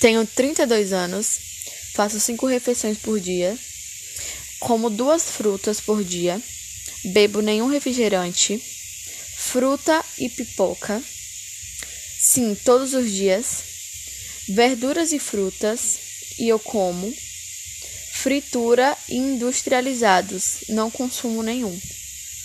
Tenho 32 anos, faço 5 refeições por dia, como duas frutas por dia, bebo nenhum refrigerante, fruta e pipoca. Sim, todos os dias. Verduras e frutas, e eu como. Fritura e industrializados, não consumo nenhum.